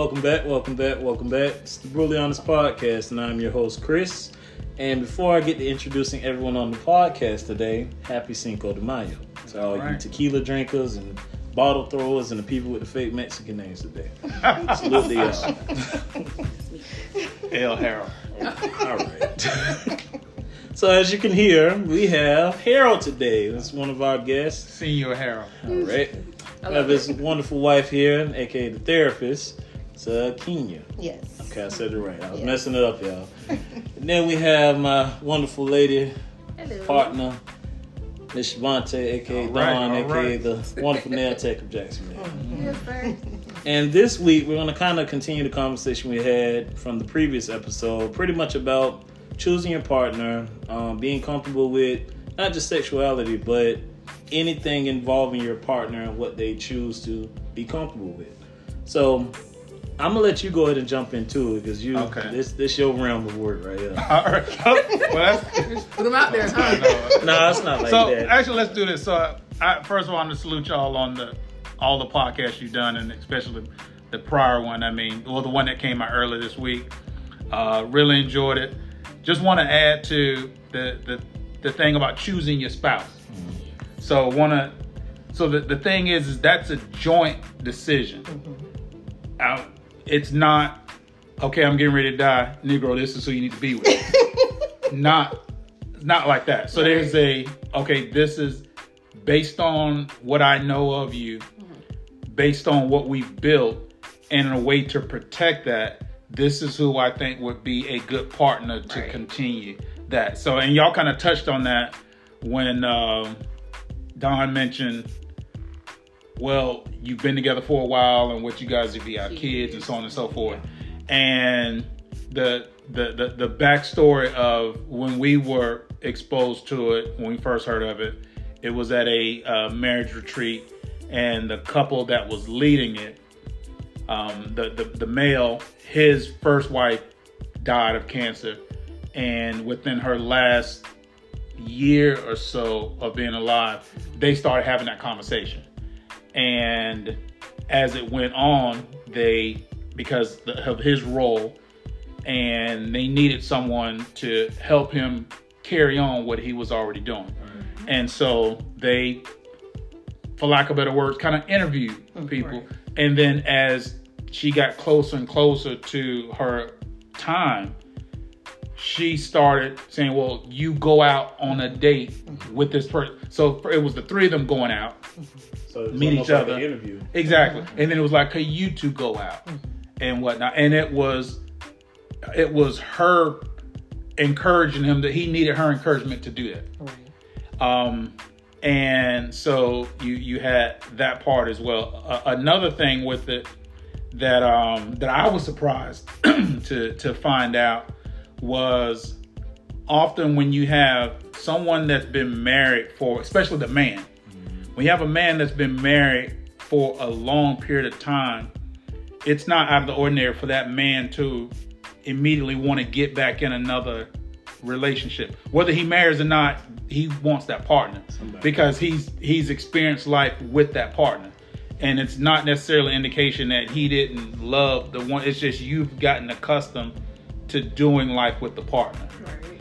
Welcome back, welcome back, welcome back. It's the Brutally Honest Podcast, and I'm your host, Chris. And before I get to introducing everyone on the podcast today, happy Cinco de Mayo to all, all right. you tequila drinkers and bottle throwers and the people with the fake Mexican names today. Salute y'all. El Harold. All right. so as you can hear, we have Harold today. That's one of our guests. Senior Harold. All right. I have his wonderful wife here, aka the therapist. It's uh, Kenya. Yes. Okay, I said it right. I was yes. messing it up, y'all. and then we have my wonderful lady Hello. partner, Miss Shavante, aka all Dawn, aka right. the wonderful nail tech of Jacksonville. Mm-hmm. Yes, sir. And this week we're going to kind of continue the conversation we had from the previous episode, pretty much about choosing your partner, um, being comfortable with not just sexuality, but anything involving your partner and what they choose to be comfortable with. So I'm gonna let you go ahead and jump into it because you okay. this this your realm of work right here. All right. well, Put them out there, huh? no, it's not like so, that. actually, let's do this. So, I, first of all, I'm gonna salute y'all on the all the podcasts you've done, and especially the prior one. I mean, or the one that came out earlier this week. Uh, really enjoyed it. Just want to add to the the the thing about choosing your spouse. Mm-hmm. So, want to. So the, the thing is, is that's a joint decision. Mm-hmm it's not okay. I'm getting ready to die, Negro. This is who you need to be with. not, not like that. So right. there's a okay. This is based on what I know of you, mm-hmm. based on what we've built, and in a way to protect that. This is who I think would be a good partner to right. continue that. So, and y'all kind of touched on that when um, Don mentioned well, you've been together for a while and what you guys would be our kids and so on and so forth. And the the the, the backstory of when we were exposed to it, when we first heard of it, it was at a uh, marriage retreat, and the couple that was leading it, um, the, the the male, his first wife died of cancer, and within her last year or so of being alive, they started having that conversation and as it went on, they because of his role, and they needed someone to help him carry on what he was already doing. Mm-hmm. And so they, for lack of better words, kind of interviewed mm, people. Right. And then as she got closer and closer to her time, she started saying, "Well, you go out on a date with this person." So it was the three of them going out. So meet each other. Like interview. Exactly. Mm-hmm. And then it was like, hey, you two go out mm-hmm. and whatnot. And it was it was her encouraging him that he needed her encouragement to do that. Right. Um and so you you had that part as well. Uh, another thing with it that um that I was surprised to to find out was often when you have someone that's been married for especially the man mm-hmm. when you have a man that's been married for a long period of time, it's not out of the ordinary for that man to immediately want to get back in another relationship. Whether he marries or not, he wants that partner Somebody. because he's he's experienced life with that partner. And it's not necessarily indication that he didn't love the one. It's just you've gotten accustomed to doing life with the partner. Right.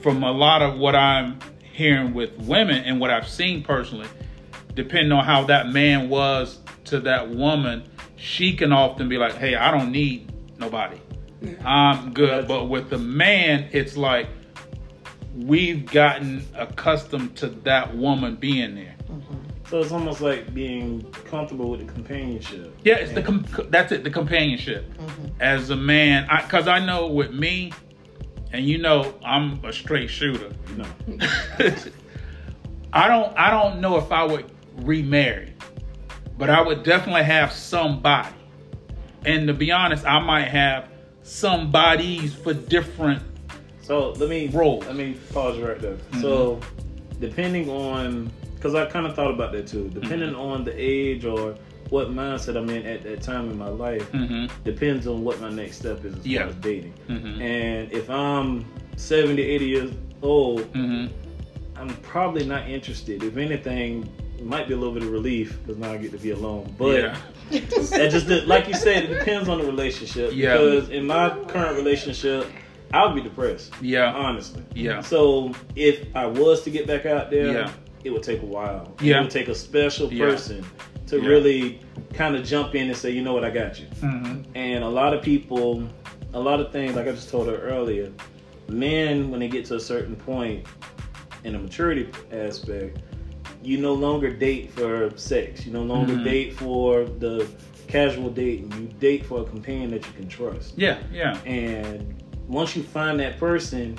From a lot of what I'm hearing with women and what I've seen personally, depending on how that man was to that woman, she can often be like, "Hey, I don't need nobody. I'm good." But with the man, it's like we've gotten accustomed to that woman being there. Mm-hmm. So it's almost like being comfortable with the companionship. Yeah, it's the com- that's it, the companionship. Mm-hmm. As a man, because I, I, know with me, and you know, I'm a straight shooter. No. I don't I don't know if I would remarry, but I would definitely have somebody. And to be honest, I might have somebodies for different. So let me roles. Let me pause right there. Mm-hmm. So depending on, because I kind of thought about that too. Depending mm-hmm. on the age or what mindset I'm in at that time in my life mm-hmm. depends on what my next step is as yeah. far as dating. Mm-hmm. And if I'm 70, 80 years old, mm-hmm. I'm probably not interested. If anything, it might be a little bit of relief because now I get to be alone. But yeah. that just like you said, it depends on the relationship. Yeah. Because in my current relationship, I would be depressed. Yeah. Honestly. Yeah. So if I was to get back out there, Yeah. It would take a while. Yeah. It would take a special Yeah. person to Yeah. really kind of jump in and say, you know what, I got you. hmm And a lot of people, a lot of things, like I just told her earlier, men, when they get to a certain point in a maturity aspect, you no longer date for sex. You no longer Mhm. date for the casual dating. You date for a companion that you can trust. Yeah. Yeah. And once you find that person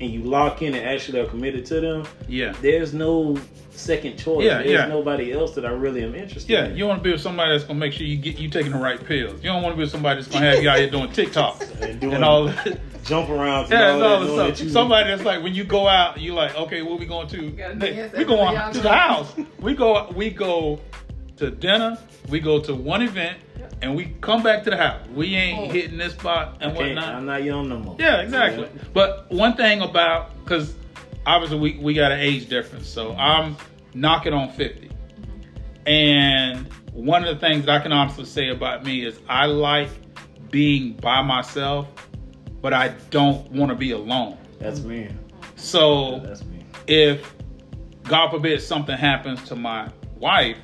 and you lock in and actually are committed to them, Yeah. there's no second choice. Yeah, there's yeah. nobody else that I really am interested Yeah, in. you want to be with somebody that's gonna make sure you get you taking the right pills. You don't want to be with somebody that's gonna have you out here doing TikTok And doing and all that. jump around. Yeah, and and all all the that, stuff. that you- Somebody that's like when you go out, you like, okay, where we going to? gotta next? dance we going everywhere to the house. We go we go to dinner. We go to one event, and we come back to the house. We ain't Oh. hitting this spot and Okay, whatnot. I'm not young no more. Yeah, exactly. But one thing about because obviously we we got an age difference, so I'm knocking on fifty, and one of the things that I can honestly say about me is I like being by myself, but I don't want to be alone. That's me. So That's me. if God forbid something happens to my wife,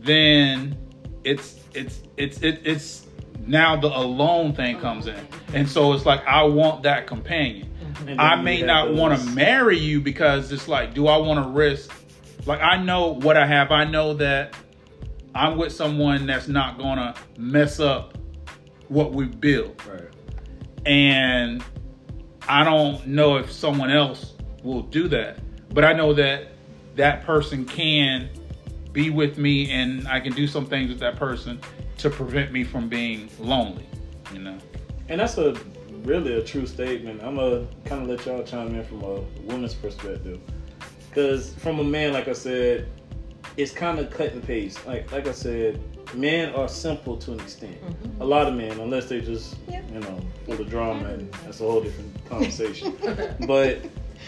then it's it's it's it, it's now the alone thing comes in, and so it's like I want that companion. I may not want to marry you because it's like, do I want to risk? Like I know what I have. I know that I'm with someone that's not gonna mess up what we built Right. and I don't know if someone else will do that, but I know that that person can be with me and I can do some things with that person to prevent me from being lonely, you know. And that's a really a true statement. I'm gonna kind of let y'all chime in from a woman's perspective, because from a man, like I said, it's kind of cut and paste. Like like I said, men are simple to an extent. Mm-hmm. A lot of men, unless they just Yeah. you know full of drama, and that's a whole different conversation. but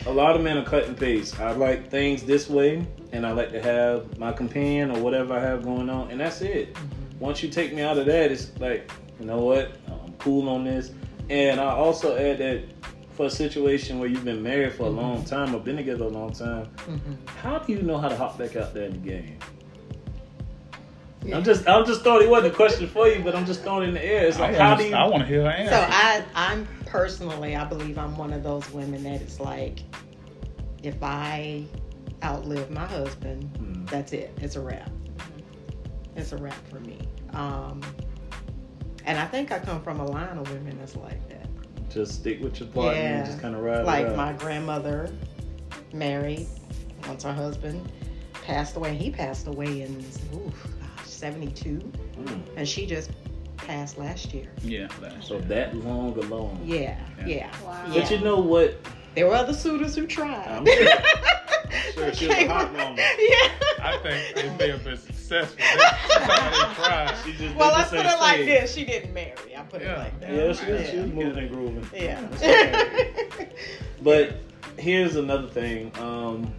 a lot of men are cut and paste. I like things this way, and I like to have my companion or whatever I have going on, and that's it. Mm-hmm. Once you take me out of that, it's like, you know what, I'm cool on this. And I also add that for a situation where you've been married for a mm-hmm. long time or been together a long time, mm-hmm. how do you know how to hop back out there in the game? I'm just, I'm just throwing. It wasn't a question for you, but I'm just throwing it in the air. It's like, I how wanna, do you? I want to hear her answer. So I, I'm personally, I believe I'm one of those women that is like, if I outlive my husband, Hmm. that's it. It's a wrap. It's a wrap for me. Um, and I think I come from a line of women that's like that. just stick with your partner and just kind of ride Like my grandmother, married, once her husband passed away. He passed away in ooh, gosh, 72, Mm. and she just passed last year. yeah, that's So that long alone. Yeah, Yeah. yeah. Wow. yeah. But you know what? There were other suitors who tried. I'm sure, sure she was a hot woman. Yeah. I think they may have been successful. That's they. She just, Well, I put ain't it like stayed. this: she didn't marry. I put Yeah. it like that. Yeah, she was, she was moving and grooving. Yeah. But here's another thing. Um,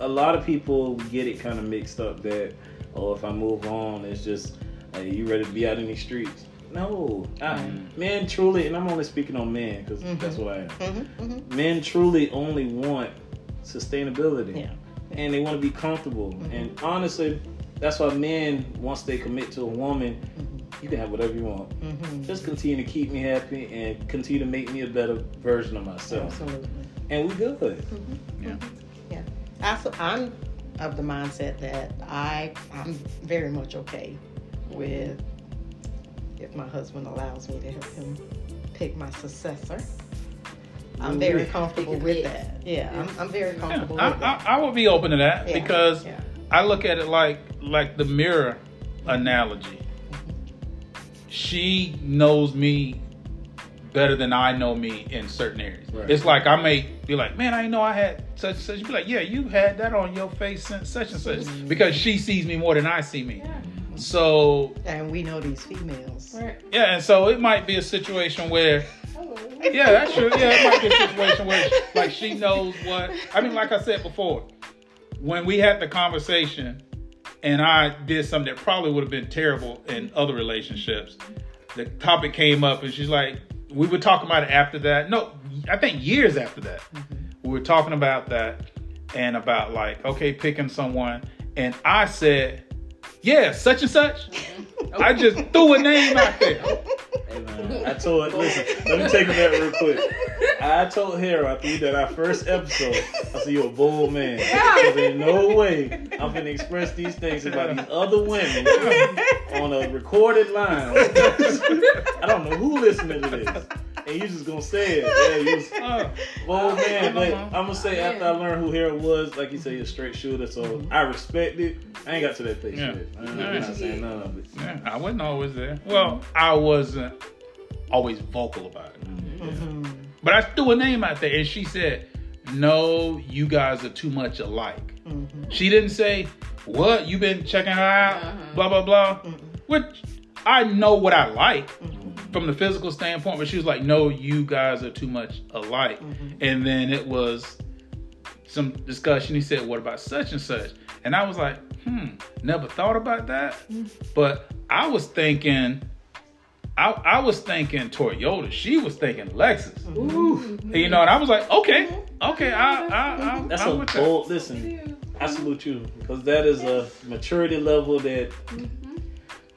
a lot of people get it kind of mixed up that, oh, if I move on, it's just, hey, you ready to be out in these streets? No, I, Mm. men truly, and I'm only speaking on men because Mhm. that's what I am. Mhm, mhm. Men truly only want sustainability, Yeah. and they want to be comfortable. Mhm. And honestly, that's why men, once they commit to a woman, Mhm. you can have whatever you want. Just continue to keep me happy and continue to make me a better version of myself. Absolutely. And we good. Yeah. Yeah. Also, I'm of the mindset that I I'm very much okay with if my husband allows me to help him pick my successor. I'm very Ooh-wee. comfortable with mix. that. Yeah, I'm, I'm very Yeah, comfortable I, that. I, I would be open to that Yeah, because yeah. I look at it like like the mirror mm-hmm. analogy. She knows me better than I know me in certain areas. Right. It's like I may be like, man, I didn't know I had such and such. Be like, yeah, you had that on your face since such and such mm-hmm. because she sees me more than I see me. So And we know these females. Right. yeah, and so it might be a situation where yeah, that's true. Yeah, it might be a situation where like she knows what I mean. Like I said before, when we had the conversation, and I did something that probably would have been terrible in other relationships. The topic came up, and she's like, we were talking about it after that. No, I think years after that, mm-hmm. we were talking about that and about like, okay, picking someone, and I said, yeah, such and such. I just threw a name out there. Hey man, I told listen, let me take it back real quick. I told Hera after we did our first episode, I said you're a bold man. There's ain't no way I'm gonna express these things about these other women on a recorded line. I don't know who listening to this. And you just gonna say it. Yeah, you was Uh, bold man. But I'm gonna say after I learned who Hera was, like you say, you're a straight shooter, so I respect it. I ain't got to that place Yeah. yet. I'm not saying none of it. yeah, I wasn't always there. Well, I wasn't always vocal about it. Mm-hmm. But I threw a name out there, and she said, "No, you guys are too much alike." Mm-hmm. She didn't say, "What? You been checking her out?" Uh-huh. Blah blah blah. Mm-hmm. Which I know what I like from the physical standpoint, but she was like, "No, you guys are too much alike." Mm-hmm. And then it was some discussion. He said, "What about such and such?" And I was like, "Hmm, never thought about that." But I was thinking. I, I was thinking Toyota. She was thinking Lexus. Ooh. You know, and I was like, okay, okay, I, I, I, That's I'm a with that. bold. Listen, I salute you because that is a maturity level that.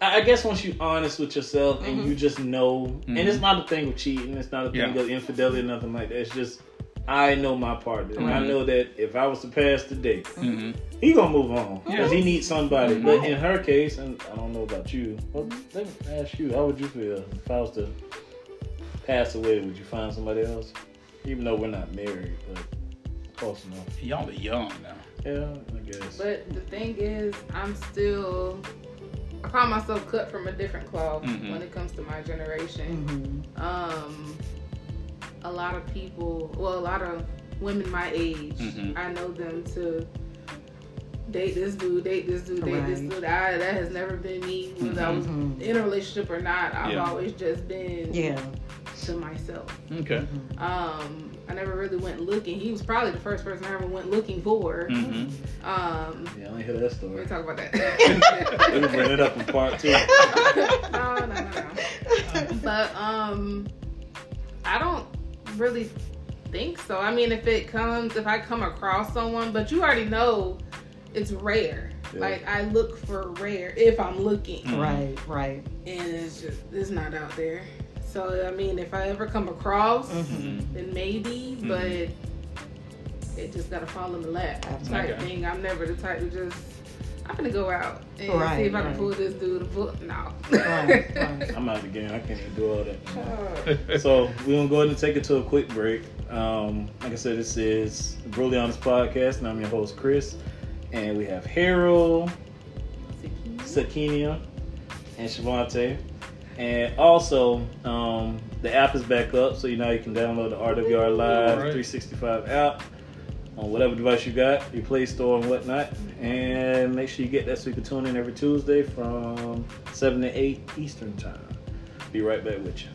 I I guess once you're honest with yourself and mm-hmm. you just know, and it's mm-hmm. not a thing of cheating, it's not a thing Yeah. of infidelity or nothing like that. It's just I know my partner, and I Mhm. know that if I was to pass today, Mhm. Mm-hmm. he gonna move on because Yeah. he needs somebody. But in her case, and I don't know about you, well, let me ask you, how would you feel if I was to pass away? Would you find somebody else? Even though we're not married, but close enough. Y'all are young now. Yeah, I guess. But the thing is, I'm still. I call myself cut from a different cloth Mhm. when it comes to my generation. Mm-hmm. Um, a lot of people, well, a lot of women my age, Mhm. I know them to date this dude, date this dude, date this dude. I, that has never been me, whether I was Mhm. in a relationship or not. I've Yeah. always just been Yeah. to myself. Okay. Um, I never really went looking. He was probably the first person I ever went looking for. hmm Um, yeah, I only hear that story. we'll talk about We that. can bring it up in part two. no, no, no, no. But um, I don't really think so. I mean, if it comes, if I come across someone, but you already know it's rare. Yeah. Like I look for rare if I'm looking, Mhm. Right, right. and it's just it's not out there. So I mean, if I ever come across, Mhm. then maybe, Mhm. but it just gotta fall in the lap type Okay. thing. I'm never the type to just. I'm gonna go out and Right, see if I can pull this dude. to Pull, no. Right, right. I'm out of the game. I can't even do all that. Oh. So we're gonna go ahead and take it to a quick break. Um, like I said, this is the Brutally Honest Podcast, and I'm your host Chris. And we have Harold, Sakinia, and Shavante. And also, um, the app is back up, so you know you can download the RWR Live Alright. 365 app on whatever device you got, your Play Store and whatnot. And make sure you get that so you can tune in every Tuesday from 7 to 8 Eastern Time. Be right back with you.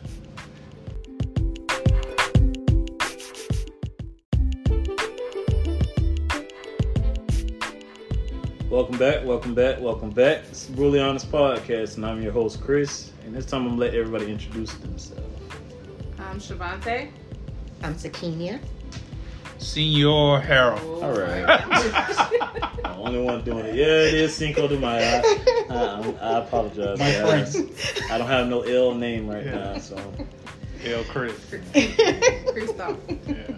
Welcome back, welcome back, welcome back. It's the Brutally Honest Podcast, and I'm your host, Chris. And this time I'm gonna let everybody introduce themselves. I'm Shavante. I'm Sakinia. Senor Harold. All right. the only one doing it. Yeah, it is Cinco de Mayo. I, I, I apologize. My guys. friends. I don't have no L name right Yeah. now, so L. Chris. Christoph. Yeah.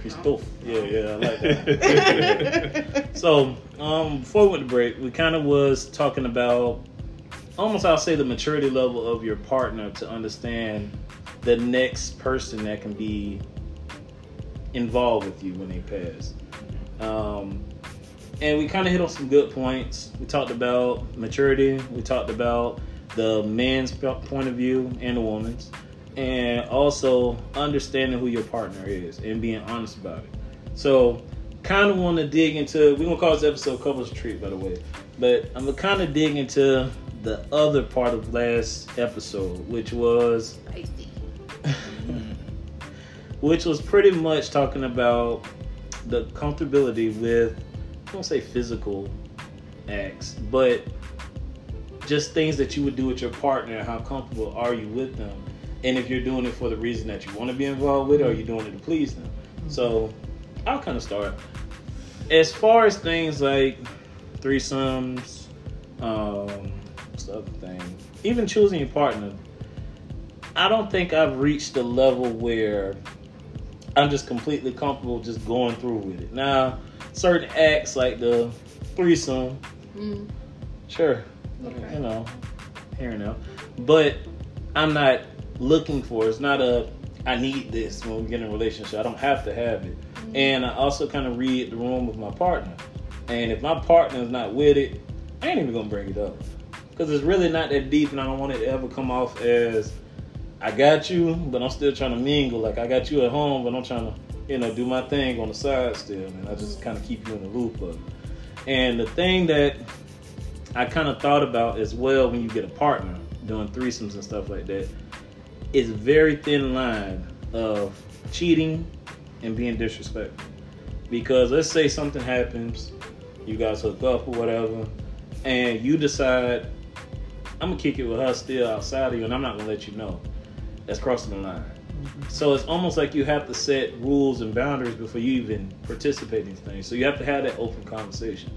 Christophe. Yeah, yeah, I like that. so, um, before we went to break, we kind of was talking about almost I'll say the maturity level of your partner to understand the next person that can be involved with you when they pass. Um, and we kind of hit on some good points. We talked about maturity. We talked about the man's point of view and the woman's, and also understanding who your partner is and being honest about it. So, kind of want to dig into. We're gonna call this episode "Couples Retreat," by the way, but I'm gonna kind of dig into the other part of last episode, which was which was pretty much talking about the comfortability with I won't say physical acts, but just things that you would do with your partner. How comfortable are you with them? And if you're doing it for the reason that you want to be involved with, or you're doing it to please them. So I'll kind of start. As far as things like threesomes, um, what's the other thing? Even choosing your partner, I don't think I've reached the level where I'm just completely comfortable just going through with it. Now, certain acts like the threesome, Mm. sure, Okay. you know, here and now, but I'm not looking for. it. It's not a I need this when we get in a relationship. I don't have to have it, and I also kind of read the room with my partner. And if my partner is not with it, I ain't even gonna bring it up because it's really not that deep, and I don't want it to ever come off as I got you, but I'm still trying to mingle. Like I got you at home, but I'm trying to, you know, do my thing on the side still, and I just kind of keep you in the loop of it. And the thing that I kind of thought about as well when you get a partner doing threesomes and stuff like that is a very thin line of cheating and being disrespectful. Because let's say something happens, you guys hook up or whatever, and you decide I'm gonna kick it with her still outside of you, and I'm not gonna let you know. That's crossing the line. Mm-hmm. So it's almost like you have to set rules and boundaries before you even participate in these things. So you have to have that open conversation.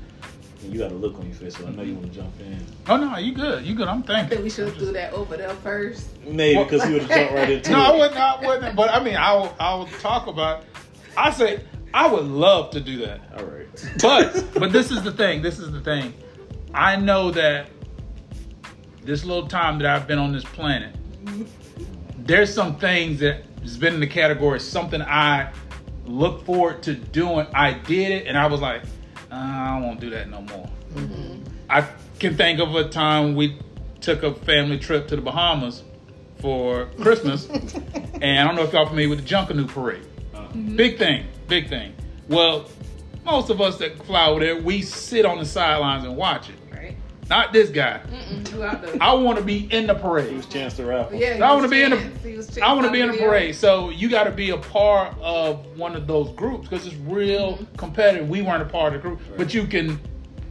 And you got a look on your face, so I know you want to jump in. Oh no, you good. You good. I'm I thinking. think we should have do that over there first. Maybe because you would have jumped right into No, it. I wouldn't. I wouldn't. But I mean, I will. I will talk about. I say I would love to do that. All right. But but this is the thing. This is the thing. I know that this little time that I've been on this planet, there's some things that has been in the category something I look forward to doing. I did it, and I was like, "Uh, I won't do that no more. Mm-hmm. I can think of a time we took a family trip to the Bahamas for Christmas, and I don't know if y'all familiar with the Junkanoo Parade. Uh-huh. Big thing, big thing. Well, most of us that fly over there, we sit on the sidelines and watch it. Right? Not this guy. You. I want to be in the It parade. was Chance the Rapper. Yeah, he I wanna be in a- Chance. He was Chance I want to be in a parade. So you got to be a part of one of those groups because it's real mm-hmm. competitive. We weren't a part of the group, but you can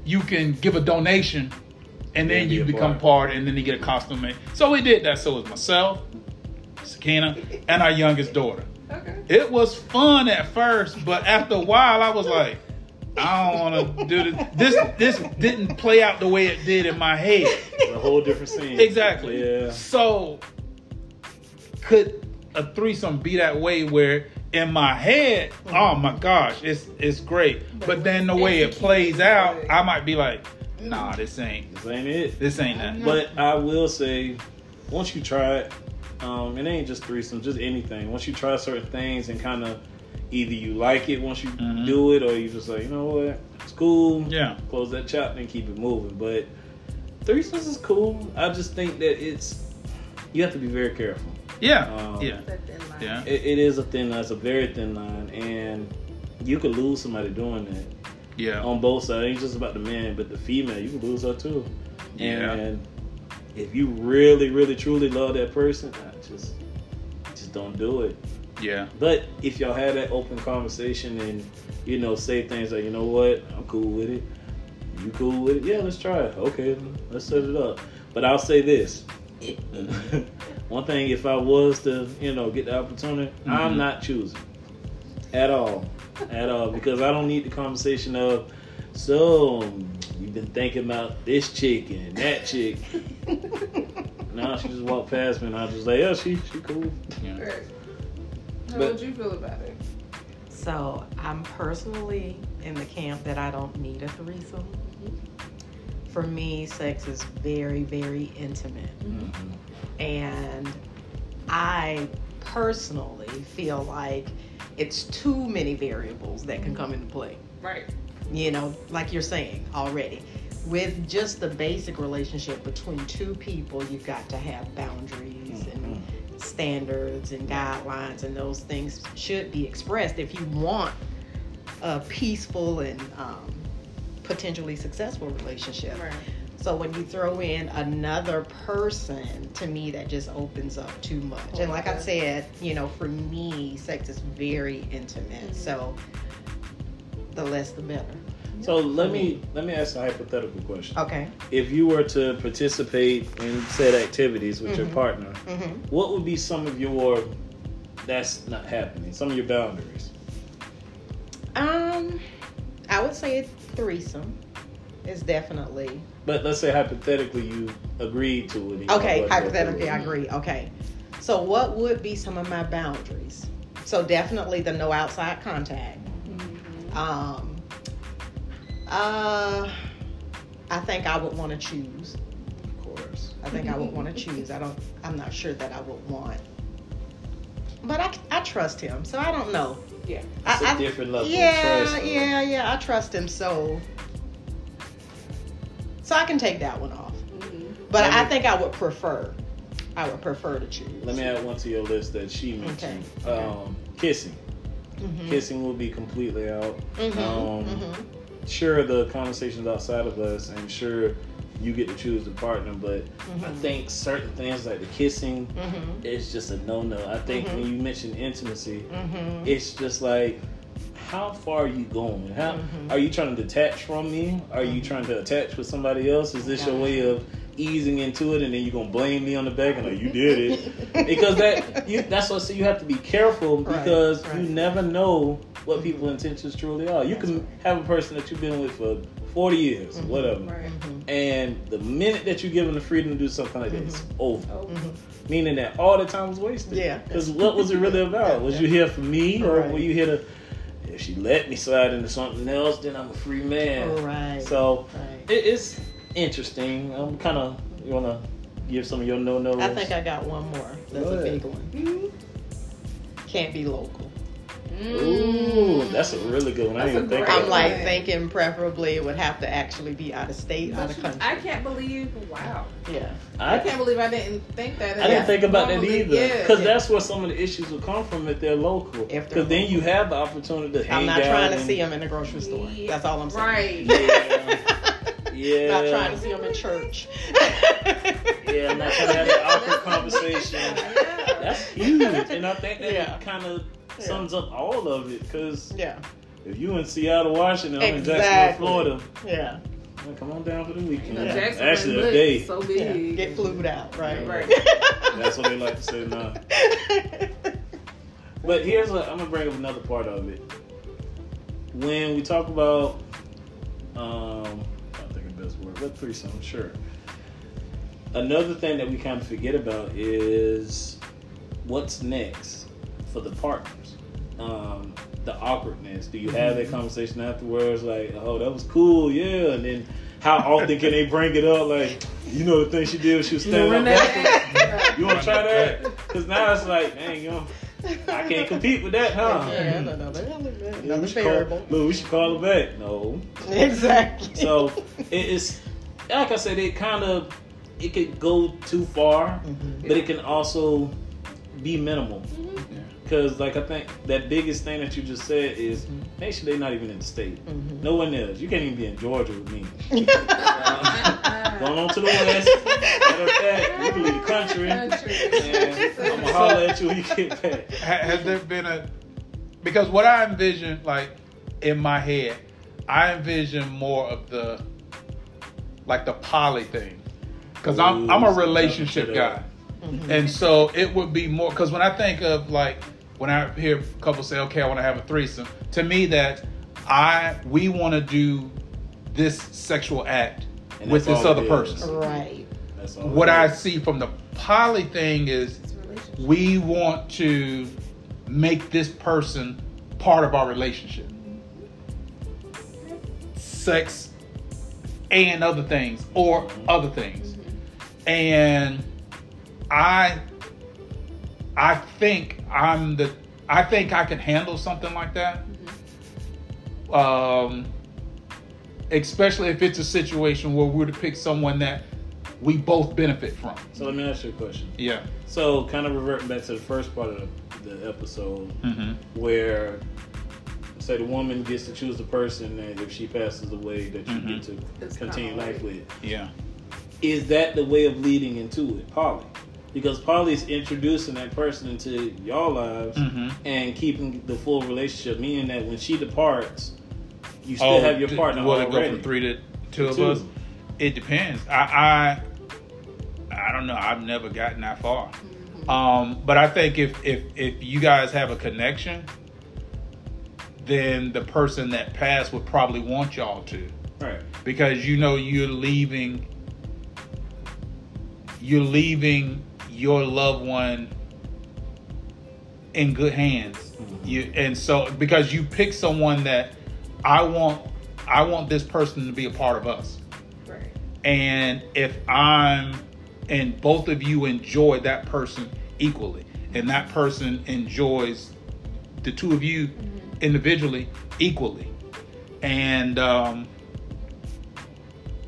you can give a donation, and then Yeah, be you become part. part, and then you get a costume made. So we did that. So it was myself, Sakina, and our youngest daughter. Okay. It was fun at first, but after a while, I was like, I don't want to do this. This this didn't play out the way it did in my head. A whole different scene. Exactly. Yeah. So could a threesome be that way where in my head, oh my gosh, it's it's great. But then the way it plays out, I might be like, nah, this ain't This ain't it. this ain't that. But I will say, once you try it, um, it ain't just threesome, just anything. Once you try certain things and kind of either you like it once you Mhm. do it, or you just like, you know what, it's cool. Yeah. Close that chapter and keep it moving. But threesomes is cool. I just think that it's you have to be very careful. Yeah. Um, Yeah. That thin line. Yeah. It, it is a thin line. It's a very thin line, and you could lose somebody doing that. Yeah. on both sides. It ain't just about the man, but the female. You can lose her too. Yeah. And if you really, really, truly love that person, I just, just don't do it. Yeah. But if y'all had that open conversation and you know say things like, you know what, I'm cool with it. You cool with it? Yeah, let's try it. Okay, let's set it up. But I'll say this. One thing, if I was to, you know, get the opportunity, I'm Mhm. not choosing at all, at all, because I don't need the conversation of, so you've been thinking about this chick and that chick. now she just walked past me, and I was just like, yeah, she she cool. Yeah. How But- would you feel about it? So I'm personally in the camp that I don't need a threesome. Mm-hmm. For me, sex is very, very intimate. Mm-hmm. And I personally feel like it's too many variables that can come mm-hmm. into play. Right. You know, like you're saying already. With just the basic relationship between two people, you've got to have boundaries and standards and guidelines, and those things should be expressed if you want a peaceful and um, potentially successful relationship. Right. So when you throw in another person, to me that just opens up too much. And like I said, you know, for me, sex is very intimate. Mhm. So the less the better. So let me let me ask a hypothetical question. Okay. If you were to participate in said activities with your Mhm. partner, hmm what would be some of your that's not happening? Some of your boundaries. Um, I would say threesome is definitely But let's say hypothetically you agreed to it. okay. Hypothetically, I agree. Okay, so what would be some of my boundaries? So definitely the no outside contact. Um, uh, I think I would want to choose. Of course. I think I would want to choose. I don't. I'm not sure that I would want. But I, I trust him, so I don't know. Yeah. It's I- a different level yeah, of trust. yeah, yeah. I trust him, so so I can take that one off. Mhm. But Let I think I would prefer. I would prefer to choose. Let me add one to your list that she mentioned. Okay, okay. Um, kissing. Mhm. Kissing will be completely out. Mhm, Um, mhm. Sure, the conversations outside of us, and sure, you get to choose the partner. But I Mhm. think certain things like the kissing Mhm. is just a no-no. I think Mhm. when you mention intimacy, Mhm. it's just like how far are you going how Mhm. are you trying to detach from me are you trying to attach with somebody else is this your way of easing into it and then you're gonna blame me on the back and like you did it because that you that's what I say you have to be careful Right, because right. you never know what people's intentions truly are you can have a person that you've been with for 40 years Mhm. whatever Right. Mhm. and the minute that you give them the freedom to do something like this, it's over. Oh. Mhm. Meaning that all the time was wasted. Yeah. Because what was it really about? Was you here for me, or Right. were you here to? If she let me slide into something else, then I'm a free man. Right. So Right. it, it's interesting. I'm kind of you wanna give some of your no nos. I think I got one more. That's Go a ahead. big one. Can't be local. Ooh, that's a really good one. I didn't think. I'm like Right. thinking preferably it would have to actually be out of state, out of country. I can't believe. Wow. Yeah. I I, can't believe I didn't think that. I didn't think about that Normally, either. yeah. Because that's where some of the issues will come from if they're local. If Because then you have the opportunity to hang I'm not out trying to and- see them in the grocery store. That's all I'm saying. Right. Yeah. Not trying to see him in church. Yeah, I'm not trying to have that awkward conversation. Yeah. That's huge, and I think that Yeah. kind of Yeah. sums up all of it. Because Yeah. if you in Seattle, Washington, I'm in Jacksonville, Florida. Yeah. well, come on down for the weekend. You know, Yeah. Jackson Actually, a day. So yeah. big. Get flued out, right? Right. That's what they like to say now. But here's what I'm gonna bring up another part of it. When we talk about, um, I think the best word, but threesome, sure. Another thing that we kind of forget about is what's next for the partners. Um, the awkwardness. Do you have that conversation afterwards? Like, oh, that was cool, yeah. And then how often can they bring it up? Like, you know the thing she did, she was standing up. backwards. You want to try that? Because now it's like, dang, you know, I can't compete with that, huh? Yeah, another element, Yeah, another we should call, variable. look, we should call her back. No. Exactly. So it is, like I said, it kind of it could go too far, Mhm. but it can also be minimal. Mm-hmm. Because, like, I think that biggest thing that you just said is Mhm. make sure they're not even in the state. Mhm. No one else. You can't even be in Georgia with me. Going Going on to the west. Matter of fact, you can leave the country. And I'm going to holler at you when you get back. Has there been a because what I envision like in my head, I envision more of the like the poly thing because I'm I'm a relationship so guy, Mhm. and so it would be more because when I think of like when I hear couples say, okay, I want to have a threesome, to me that I we want to do this sexual act And with this other person. Right. That's all What I see from the poly thing is we want to make this person part of our relationship. Sex and other things, or other things. And I I think I'm the I think I can handle something like that. Um especially if it's a situation where we're to pick someone that we both benefit from. So let me ask you a question. Yeah. So, kind of reverting back to the first part of the, episode, Mm-hmm. where say the woman gets to choose the person that if she passes away that you Mhm. get to It's continue life with. Yeah. Is that the way of leading into it, poly? Because poly's introducing that person into your lives Mm-hmm. and keeping the full relationship, meaning that when she departs, you still have your partner Will it go from three to two of Two. us? It depends. I, I I don't know. I've never gotten that far. Um, but I think if if if you guys have a connection, then the person that passed would probably want y'all to. Right. because you know you're leaving you're leaving your loved one in good hands. Mm-hmm. You and so because you pick someone that i want i want this person to be a part of us. Right. and if i'm and both of you enjoy that person equally and that person enjoys the two of you mm-hmm. Individually equally. And um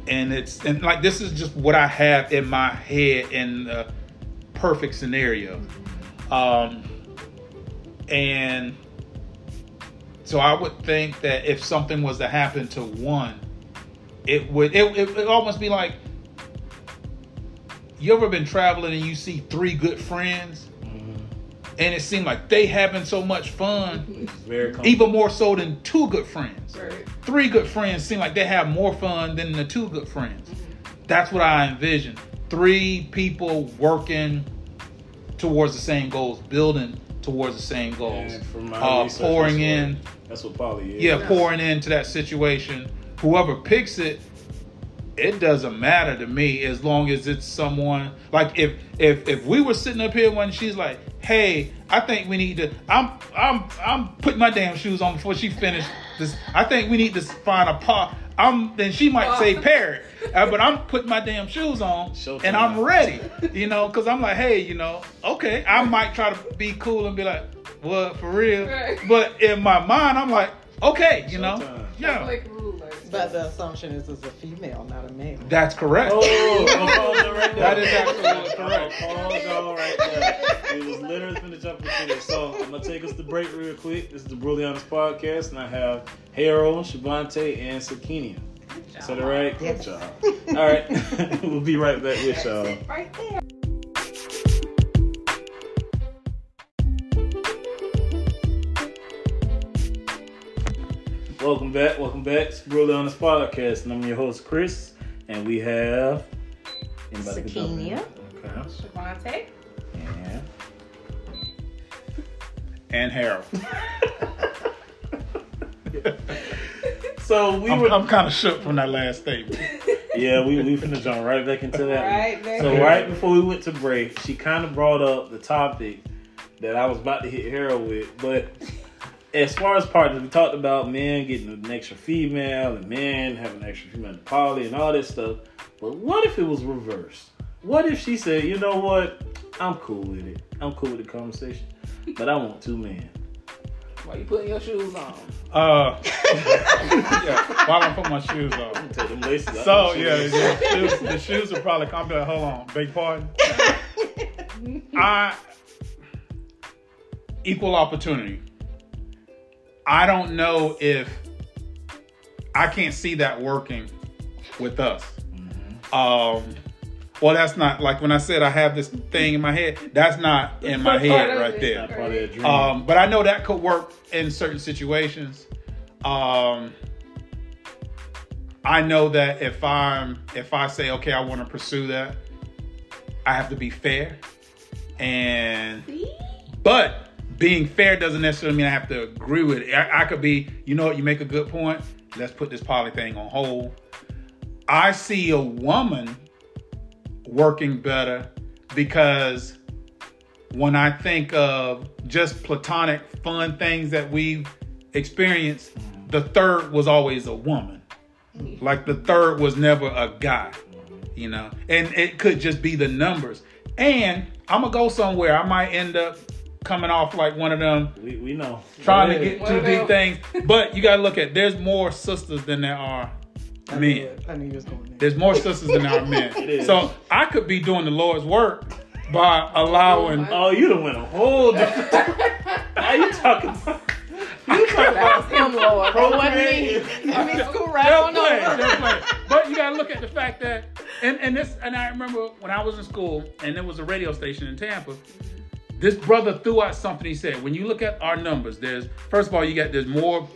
and it's and like this is just what i have in my head in the perfect scenario. Um and so i would think that if something was to happen to one it would it, it almost be like you ever been traveling and you see three good friends and it seemed like they having so much fun very even more so than two good friends Right. three good friends seem like they have more fun than the two good friends. That's what I envision. Three people working towards the same goals, building towards the same goals. And from my Uh, pouring that's in, what- That's what poly is. yeah, pouring into that situation. Whoever picks it, it doesn't matter to me as long as it's someone like if if if we were sitting up here when she's like, "Hey, I think we need to." I'm I'm I'm putting my damn shoes on before she finished this. I think we need to find a pot. I'm then she might say parrot, uh, but I'm putting my damn shoes on Showtime. and I'm ready. You know, because I'm like, hey, you know, okay. I might try to be cool and be like, what for real? Right. But in my mind, I'm like, okay, you know, Showtime. yeah, Like. But the assumption is it's a female, not a male. that's correct. Oh, I'm gonna pause it right there. That is absolutely correct. gonna Pause y'all right there. We was literally finna jump into this. So I'm gonna take us to break real quick. This is the Brutally Honest Podcast, and I have Harold, Shavante, and Sakina. Is that all right? Good job. All right, we'll be right back with y'all. Right there. Welcome back. Welcome back. It's Brutally Honest Podcast, and I'm your host Chris, and we have anybody can jump in? Sakina. Okay. Shavante. And And Harold. so we I'm, were I'm kind of shook from that last statement. Yeah, we we finna jump right back into that. Right back So right before we went to break, she kind of brought up the topic that I was about to hit Harold with. But as far as partners, we talked about men getting an extra female and men having an extra female poly and all this stuff. But what if it was reversed? What if she said, you know what? I'm cool with it. I'm cool with the conversation, but I want two men. While you putting your shoes on. Uh, yeah, while I put my shoes on. I'm take them laces out. So them yeah, shoes. the shoes, the shoes are probably come back. Hold on, beg pardon. I equal opportunity. I don't know if I can't see that working with us. Um, well, that's not like when I said I have this thing in my head. That's not in my head right there. Not part of that dream. Um, but I know that could work in certain situations. Um, I know that if I'm if I say okay, I want to pursue that, I have to be fair. And but being fair doesn't necessarily mean I have to agree with it. I, I could be, you know what, you make a good point. Let's put this poly thing on hold. I see a woman working better because when I think of just platonic fun things that we've experienced, the third was always a woman. Like the third was never a guy, you know, and it could just be the numbers. And I'm gonna go somewhere. I might end up coming off like one of them we, we know. trying Go to get too Well, deep things. But you gotta look at there's more sisters than there are I men. it. I knew you was going there. There's more sisters than there are men. is. So I could be doing the Lord's work by allowing. Oh, oh you done went a whole different. Are you talking about? You talking That about him, Lord. That wasn't me. Let me scoot right Just on play, over. But you gotta look at the fact that, and, and this, and I remember when I was in school, and there was a radio station in Tampa. This brother threw out something. He said, "When you look at our numbers, there's first of all, you got there's more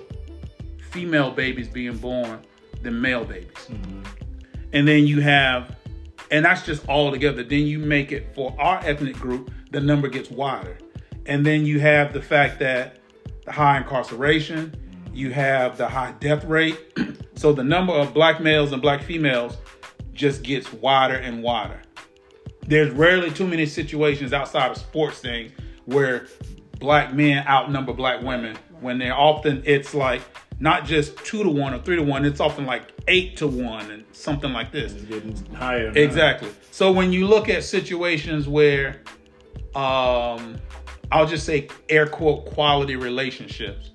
female babies being born than male babies. Mm-hmm. And then you have, and that's just all together. Then you make it for our ethnic group, the number gets wider. And then you have the fact that the high incarceration, mm-hmm. you have the high death rate. so the number of black males and black females just gets wider and wider. There's rarely too many situations outside of sports things where black men outnumber black women when they're often it's like not just two to one or three to one, it's often like eight to one and something like this. It's getting higher. Exactly. So when you look at situations where, um, I'll just say air quote quality relationships,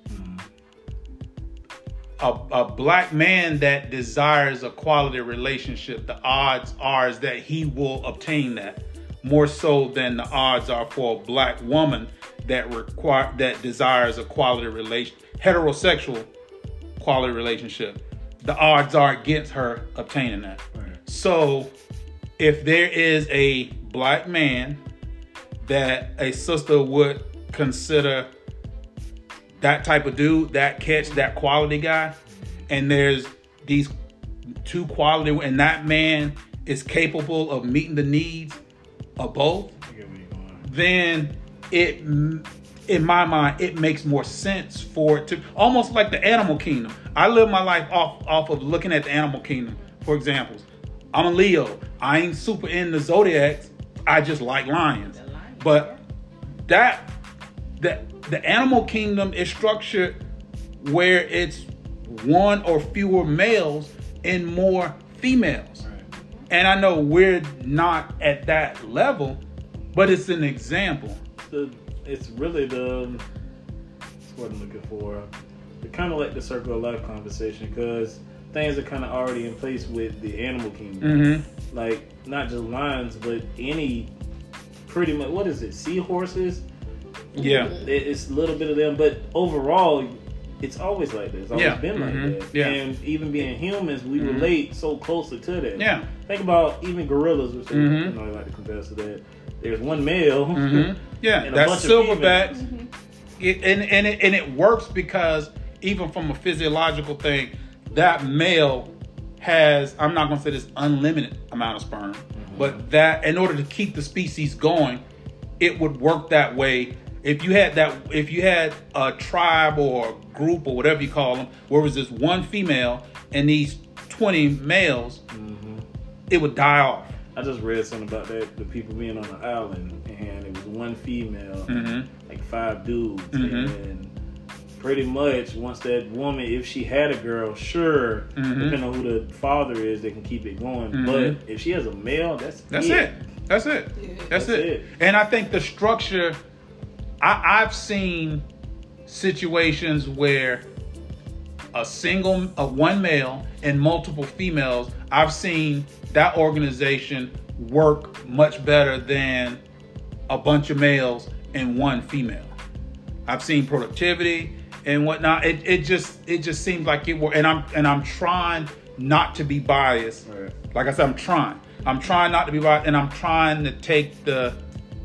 a, a black man that desires a quality relationship, the odds are is that he will obtain that more so than the odds are for a black woman that require that desires a quality relation heterosexual quality relationship. The odds are against her obtaining that. Right. So, if there is a black man that a sister would consider that type of dude, that catch, that quality guy, and there's these two quality, and that man is capable of meeting the needs of both, I get where you're going. then it, in my mind, it makes more sense for it to almost like the animal kingdom. I live my life off off of looking at the animal kingdom. For examples, I'm a Leo. I ain't super into zodiacs. I just like lions. But that the the animal kingdom is structured where it's one or fewer males and more females. Right. And I know we're not at that level, but it's an example. the it's really the what I'm looking for. It's kind of like the circle of life conversation because things are kind of already in place with the animal kingdom. Mm-hmm. Like not just lions, but any pretty much what is it? Seahorses. Yeah. It- It's a little bit of them, but overall, it's always like this. It's always Yeah. been like Mhm. that. Yeah. And even being humans, we Mhm. relate so closely to that. Yeah. Think about even gorillas, which they, Mhm. you know, they like to compare us to that. There's one male. Mm-hmm. Yeah, And a that's silverbacks. females. It, and and it, and it works because even from a physiological thing, that male has I'm not going to say this unlimited amount of sperm, but that in order to keep the species going, it would work that way. If you had that, if you had a tribe or a group or whatever you call them, where was this one female and these 20 males, it would die off. I just read something about that. The people being on the island, and it was one female, Mhm. like five dudes, Mhm. and pretty much once that woman, if she had a girl, sure, Mhm. depending on who the father is, they can keep it going. Mhm. But if she has a male, that's That's it. That's it. That's, That's it. it. And I think the structure, I, I've seen situations where a single, a one male and multiple females, I've seen that organization work much better than a bunch of males and one female. I've seen productivity and whatnot. It, it just it just seems like it worked. And I'm and I'm trying not to be biased. Right. Like I said, I'm trying. I'm trying not to be biased, and I'm trying to take the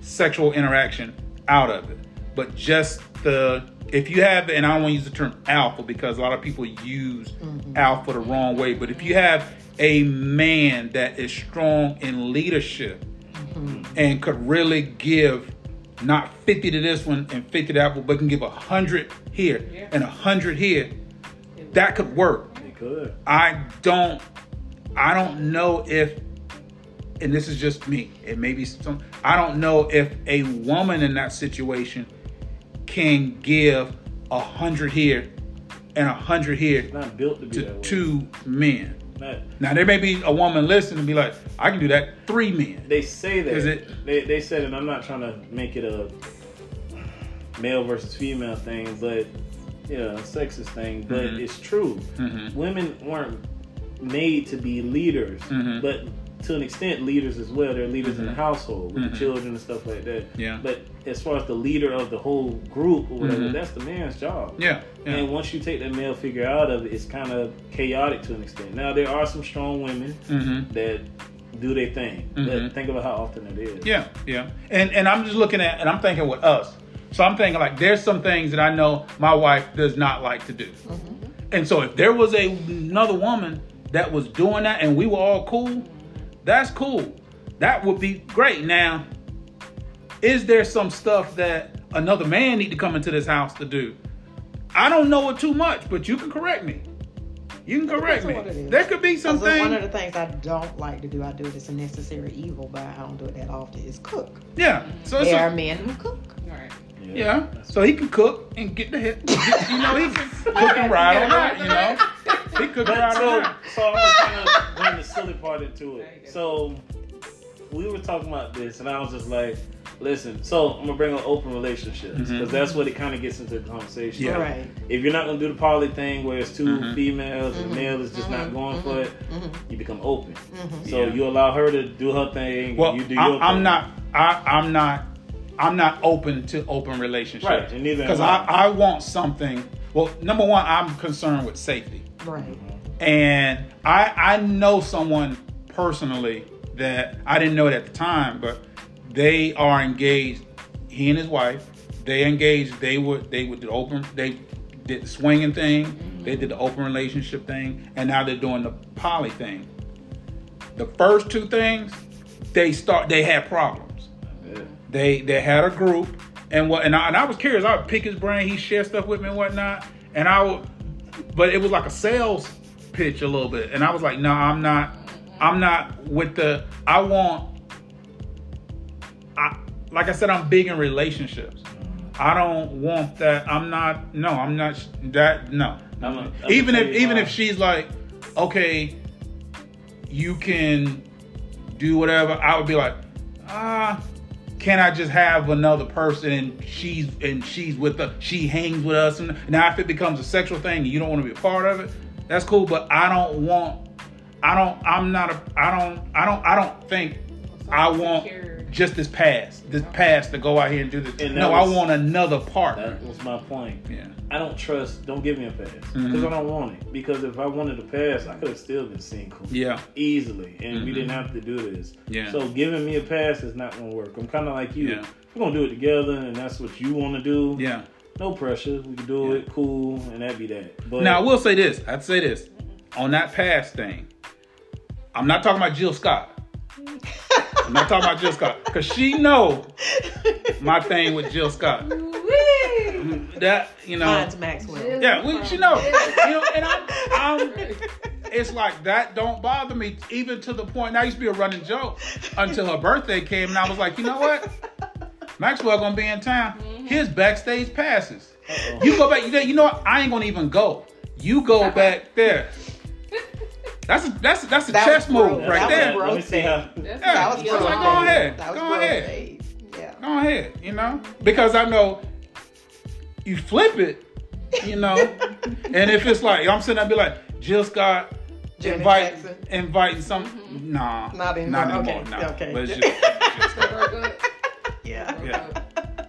sexual interaction out of it. But just the if you have, and I don't want to use the term alpha because a lot of people use mm-hmm. alpha the wrong way. But if you have a man that is strong in leadership mm-hmm. and could really give not 50 to this one and 50 to that one, but can give a hundred here Yeah. and a hundred here, that could work. It could. I don't I don't know if and this is just me. It may be some I don't know if a woman in that situation can give a hundred here and a hundred here not built to to two men. Not, Now there may be a woman listening and be like, I can do that three men. they say that. Is it- They, they said, and I'm not trying to make it a male versus female thing, but yeah, a sexist thing. But Mhm. it's true. Mhm. Women weren't made to be leaders, Mhm. but to an extent, leaders as well. They're leaders in the Mhm. household with Mhm. the children and stuff like that. Yeah. But as far as the leader of the whole group or whatever, Mhm. that's the man's job. Yeah. yeah. And once you take that male figure out of it, it's kind of chaotic to an extent. Now there are some strong women Mhm. that do their thing, but think about how often it is. Yeah, yeah. And and I'm just looking at and I'm thinking with us. So I'm thinking like there's some things that I know my wife does not like to do. And so if there was a another woman that was doing that and we were all cool, that's cool. That would be great. Now, is there some stuff that another man need to come into this house to do? I don't know it too much, but you can correct me. You can correct me. what it is. There could be something. One of the things I don't like to do, I do it as a necessary evil, but I don't do it that often, is cook. yeah. So it's There a- are men who cook. Right. Yeah, so he can cook and get the hit. You know, he can cook and ride on that. You know, he could But ride so, on that. so I'm gonna kind of bring the silly part into it. So we were talking about this, and I was just like, "Listen." So I'm gonna bring up open relationships because Mhm. that's what it kind of gets into the conversation. Yeah. Right. If you're not gonna do the poly thing where it's 2 Mhm. females and the Mhm. male is just not Mhm. going for it, Mhm. you become open. So Yeah. you allow her to do her thing. Well, you do your I'm, I'm not. I, I'm not. I'm not open to open relationships. Right, and neither Because I. I, I want something. Well, number one, I'm concerned with safety, Right. and I I know someone personally that I didn't know it at the time, but they are engaged. He and his wife, they engaged. They would they would do open. They did the swinging thing. They did the open relationship thing, and now they're doing the poly thing. The first two things, they start. They had problems. They they had a group and what and I, and I was curious. I would pick his brain. He shared stuff with me and whatnot. And I would, but it was like a sales pitch a little bit. And I was like, no, I'm not. I'm not with the. I want. I like I said, I'm big in relationships. I don't want that. I'm not. No, I'm not that. No. I'm a- I'm even if even why. if she's like, okay, you can do whatever. I would be like, ah, can I just have another person and she's and she's with us, she hangs with us, and now if it becomes a sexual thing, and you don't want to be a part of it. That's cool, but I don't want. I don't. I'm not a. I don't. I don't. I don't think. I want. Just this pass, this pass to go out here and do this. And no, was- I want another partner. That was my point. Yeah. I don't trust. Don't give me a pass because Mhm. I don't want it. Because if I wanted a pass, I could have still been single Yeah. easily, and we Mhm. didn't have to do this. Yeah. So giving me a pass is not gonna work. I'm kind of like you. Yeah. If we're gonna do it together, and that's what you want to do. Yeah. No pressure. We can do Yeah. it. Cool, and that be that. But Now I will say this. I'd say this on that pass thing. I'm not talking about Jill Scott. I'm not talking about Jill Scott because she know my thing with Jill Scott. That you know, Mine's Maxwell. yeah, we, she know. You know, and I'm, I'm, it's like that don't bother me even to the point. Now I used to be a running joke until her birthday came, and I was like, you know what? Maxwell gonna be in town. His backstage passes. Uh-oh. You go back. You know, you know what? I ain't gonna even go. You go back there. That's a, that's a, that's a That chess move gross. right That there. was Let me see how. Yeah, That was the I was gross. like, go ahead. That was Go ahead. Yeah. Go ahead. You know, because I know you flip it. You know, and if it's like I'm sitting there, be like Jill Scott Janet invite, Jackson. inviting some. Mm-hmm. Nah, Not anymore. Not anymore. Okay, nah. okay. But it's just, Jill Scott. Yeah. Yeah.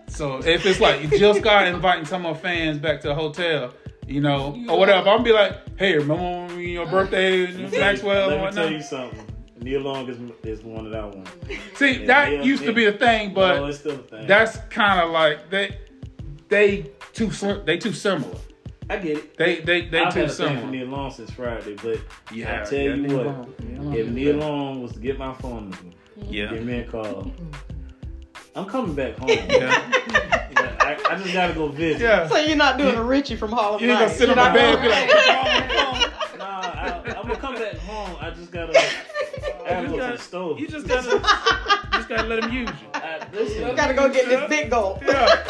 So if it's like Jill Scott inviting some of her fans back to the hotel, you know, or whatever, I'm gonna be like, hey, remember when your uh, birthday, Maxwell, Let me whatnot? tell you something. Nia Long is, is the one that one. See, Yeah, that yeah, used to be a thing, but no, it's still a thing. that's kind of like they they too they too similar. I get it. They they they I've too had a thing for. Nia Long since Friday, but Yeah, I tell yeah, you Nia what, Long. If Nia. Long was to get my phone number, Yeah. give me a call. Mm-hmm. I'm coming back home. Yeah. Yeah, I, I just gotta go visit. Yeah. So you're not doing a Richie from Hall of You ain't gonna sit on You're my bed and be like, "Call on. Nah, I, I'm gonna come back home. I just gotta, I gotta You go to gotta- the stove. You just gotta you just gotta let him use you. I, listen, You gotta go get this big goal. Yeah.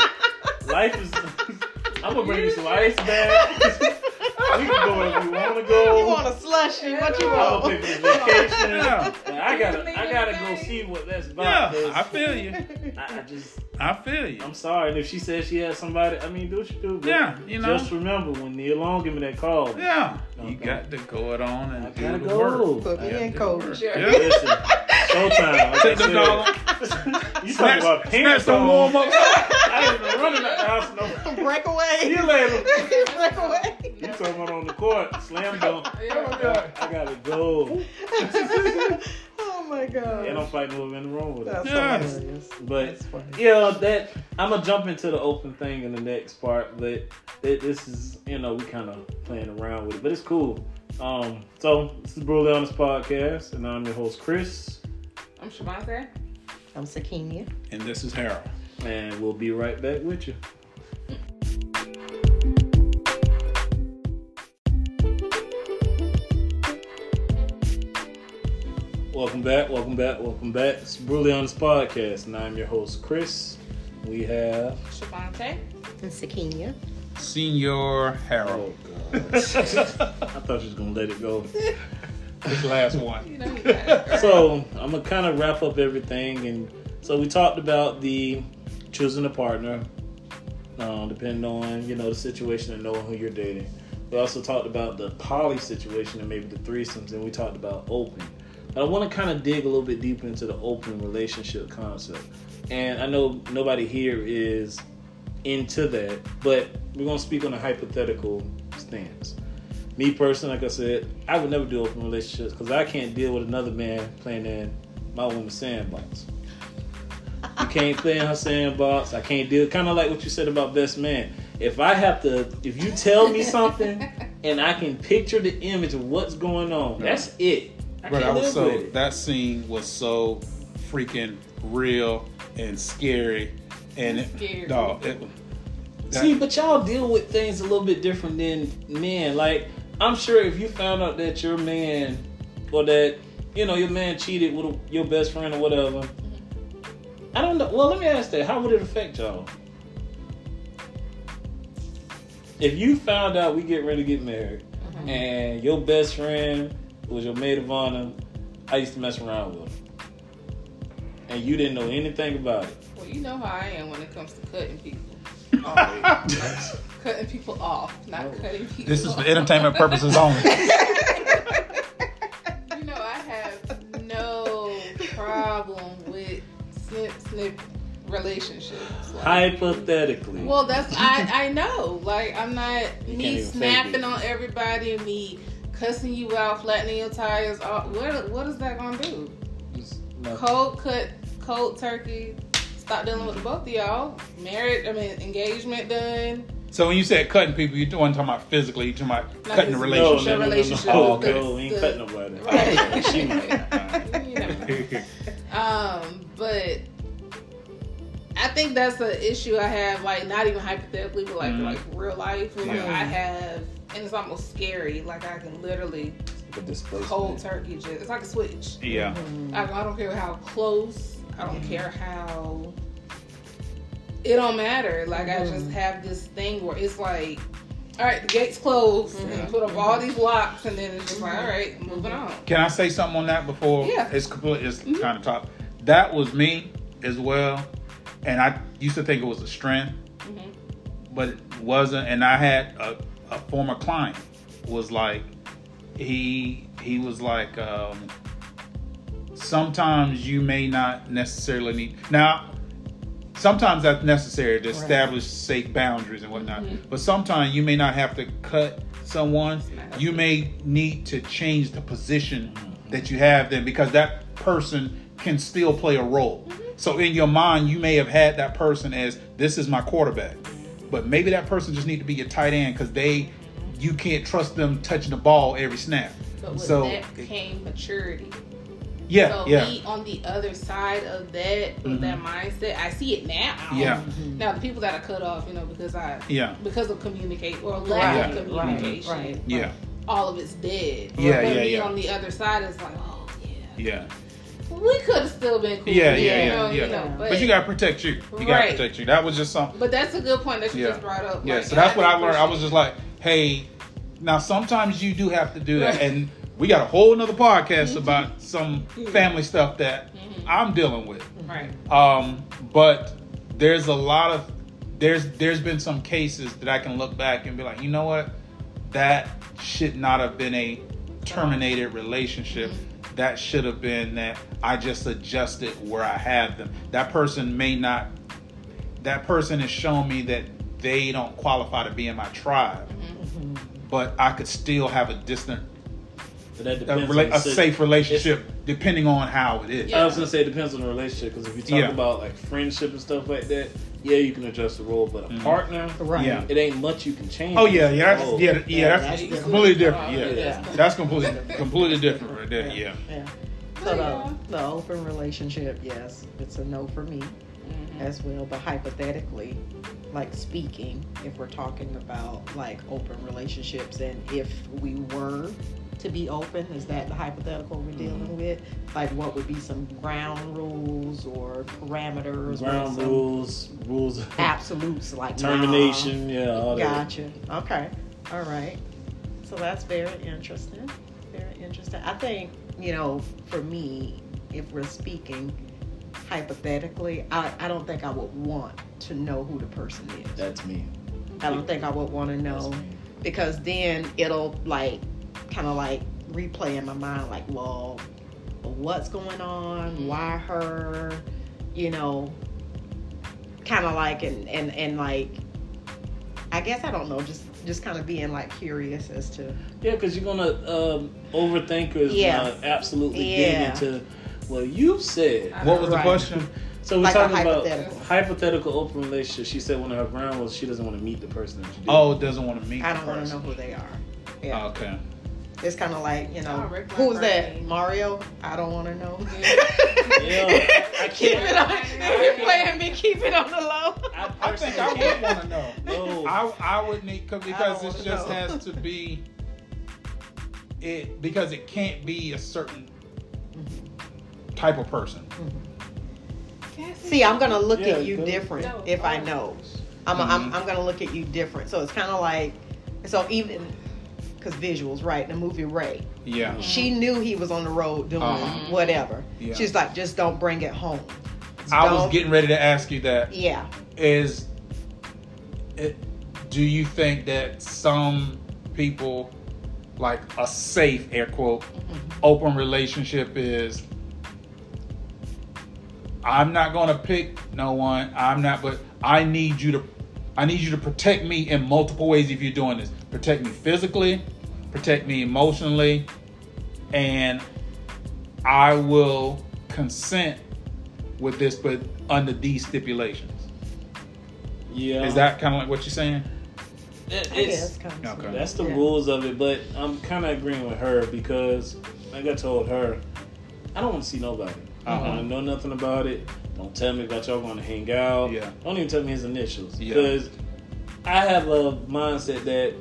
life is. I'm gonna bring you some ice bags. we can go wherever we wanna go. You want a slushy? What you want? gonna pay for vacation. Yeah. I gotta, I gotta go see what that's about. Yeah, 'cause I feel you. I, I just, I feel you. I'm sorry. And if she says she has somebody, I mean, do what you do. But Yeah, you know. Just remember when Nia Long give me that call. Yeah. You Okay. got to go it on and I do gotta the go. work. Put me Yeah, in, do coach. Sure. Yeah. Listen, showtime. Like Take I them dollar. you talking Snatch, about snatch pants some on. warm ups. I ain't even running out the house no. Break away. See you later. Break away. You talking about on the court, slam dunk. Yeah. I gotta go. Oh my god. And I'm fighting whoever in the room with That's us. Hilarious. But That's funny. yeah, that I'm gonna jump into the open thing in the next part, but it, this is you know we kind of playing around with it, but it's cool. Um, so this is Brutally Honest podcast, and I'm your host Chris, I'm Shavante. I'm Sakenia. And this is Harold. and we'll be right back with you. Back, welcome back, welcome back. It's Brutally Honest podcast, and I'm your host Chris. We have Shavante. And Sakenia. Senior Harold. oh god, I thought she was gonna let it go. This last one. You know it. so I'm gonna kind of wrap up everything, and so we talked about the choosing a partner, um, depending on you know the situation and knowing who you're dating. We also talked about the poly situation and maybe the threesomes, and we talked about open. But I want to kind of dig a little bit deeper into the open relationship concept, and I know nobody here is into that, but we're gonna speak on a hypothetical stance. Me personally, like I said, I would never do open relationships because I can't deal with another man playing in my woman's sandbox. You can't play in her sandbox. I can't deal. Kind of like what you said about best man. If I have to, if you tell me something and I can picture the image of what's going on, that's it. I But I was so that scene was so freaking real and scary, and it, Scary. dog, it, that- See, but y'all deal with things a little bit different than men. Like, I'm sure if you found out that your man, or that, you know, your man cheated with your best friend or whatever, I don't know. Well, let me ask that. How would it affect y'all? If you found out we get ready to get married, and your best friend was your maid of honor, I used to mess around with her, and you didn't know anything about it. Well, you know how I am when it comes to cutting people. Oh, Cutting people off, not Oh. cutting people this is for entertainment purposes only. You know, I have no problem with snip snip relationships. Like, Hypothetically. well, that's I I know. Like I'm not You me snapping on everybody, and me cussing you out, flattening your tires. All, what what is that gonna do? Cold cut, cold turkey. Stop dealing with the both of y'all. Married, I mean engagement done. So when you said cutting people, you weren't talking about physically. You talking about Not cutting the physically. No, relationship. no, no, no, relationship no. with the- no, we ain't the- cutting nobody. Right. she might. You know. Um, but I think that's an issue I have, like not even hypothetically, but like Mhm. like real life. Like Yeah. I have, and it's almost scary. Like I can literally The displacement. cold turkey. Just it's like a switch. yeah. I, I don't care how close. I don't Mhm. care how. It don't matter. Like I just Mhm. have this thing where it's like, all right, the gates closed, and put up all these locks, and then it's just like, all right, moving on. Can I say something on that before Yeah. it's complete? It's kind of top. That was me as well, and I used to think it was a strength, but it wasn't. And I had a, a former client was like, he he was like, um, sometimes you may not necessarily need now. Sometimes that's necessary to establish safe boundaries and whatnot. Mhm. But sometimes you may not have to cut someone. You may need to change the position that you have them because that person can still play a role. So in your mind, you may have had that person as this is my quarterback, but maybe that person just need to be your tight end because they you can't trust them touching the ball every snap. But with So- that came maturity. Yeah, so yeah, me on the other side of that, with Mhm. that mindset, I see it now. yeah, Now the people that I cut off, you know, because I yeah, because of communicate or lack of Right, communication, right. yeah, all of it's dead. Yeah, but yeah, me yeah. on the other side is like, oh yeah, yeah. We could have still been cool. Yeah, you yeah, yeah, know, yeah. You know, but, But you gotta protect you. You gotta Right. protect you. That was just something. but that's a good point that you Yeah. just brought up. Yeah, like, so that's and what I learned. I was just like, hey, now sometimes you do have to do that. And we got a whole nother podcast Mhm. about some family stuff that Mhm. I'm dealing with. right. Um, but there's a lot of there's there's been some cases that I can look back and be like, you know what? That should not have been a terminated relationship. That should have been that I just adjusted where I have them. That person may not that person has shown me that they don't qualify to be in my tribe, mm-hmm. but I could still have a distant a, rela- a safe relationship depending on how it is. I was gonna say it depends on the relationship because if you talk Yeah. about like friendship and stuff like that, yeah, you can adjust the role, but a Mhm. partner, Right. Yeah. it ain't much you can change. Oh yeah, yeah, that's, Oh. yeah, yeah, Yeah, that's, that's different. completely different. Yeah, Yeah. that's completely completely different right there. Yeah. Yeah. So yeah. the, the open relationship, yes, it's a no for me Mhm. as well. But hypothetically, like speaking, if we're talking about like open relationships and if we were to be open, is that the hypothetical we're dealing Mm-hmm. with? Like what would be some ground rules or parameters? Ground some rules, rules, Absolutes like nah. termination, yeah, all that. Gotcha. Okay. All right. So that's very interesting. Very interesting. I think, you know, for me, if we're speaking hypothetically, I, I don't think I would want to know who the person is. That's me. I don't think I would want to know because then it'll like kind of like replay in my mind like, well, what's going on? Why her? You know, kind of like and and and like I guess I don't know, just just kind of being like curious as to Yeah, because you're gonna um, overthinkers Yeah. gonna absolutely Yeah. dig into. Well, you said. What was the question? So we're Like a talking about hypothetical. hypothetical open relationship. She said one of her ground was she doesn't want to meet the person that you do. Oh, doesn't want to meet. I the don't want to know who they are. Yeah, Okay. It's kind of like you know Rick who's that Mario? I don't want to know. Yeah, I keep can't- it on. If you're playing me, keep it on the low. I I think I would want to know. No. I I would need cause, because it just know. has to be it because it can't be a certain type of person. See, I'm gonna look Yeah, at you different No. if I know. I'm, Mhm. I'm, I'm gonna look at you different. So it's kind of like, so even because visuals, right? In the movie Ray, Yeah. Mm-hmm. she knew he was on the road doing Uh-huh. whatever. Yeah. She's like, just don't bring it home. I was Don't- getting ready to ask you that. Yeah. Is it? Do you think that some people like a safe air quote mm-hmm. open relationship is? I'm not going to pick no one. I'm not, but I need you to. I need you to protect me in multiple ways if you're doing this. Protect me physically, protect me emotionally, and I will consent with this, but under these stipulations. Yeah, Is that kind of like what you're saying? It- I it's guess, kind of. Okay. that's the Yeah. rules of it. But I'm kind of agreeing with her because, like I told her, I don't want to see nobody. I Uh-huh. don't want to know nothing about it. Don't tell me about y'all going to hang out. Yeah. Don't even tell me his initials Yeah. because I have a mindset that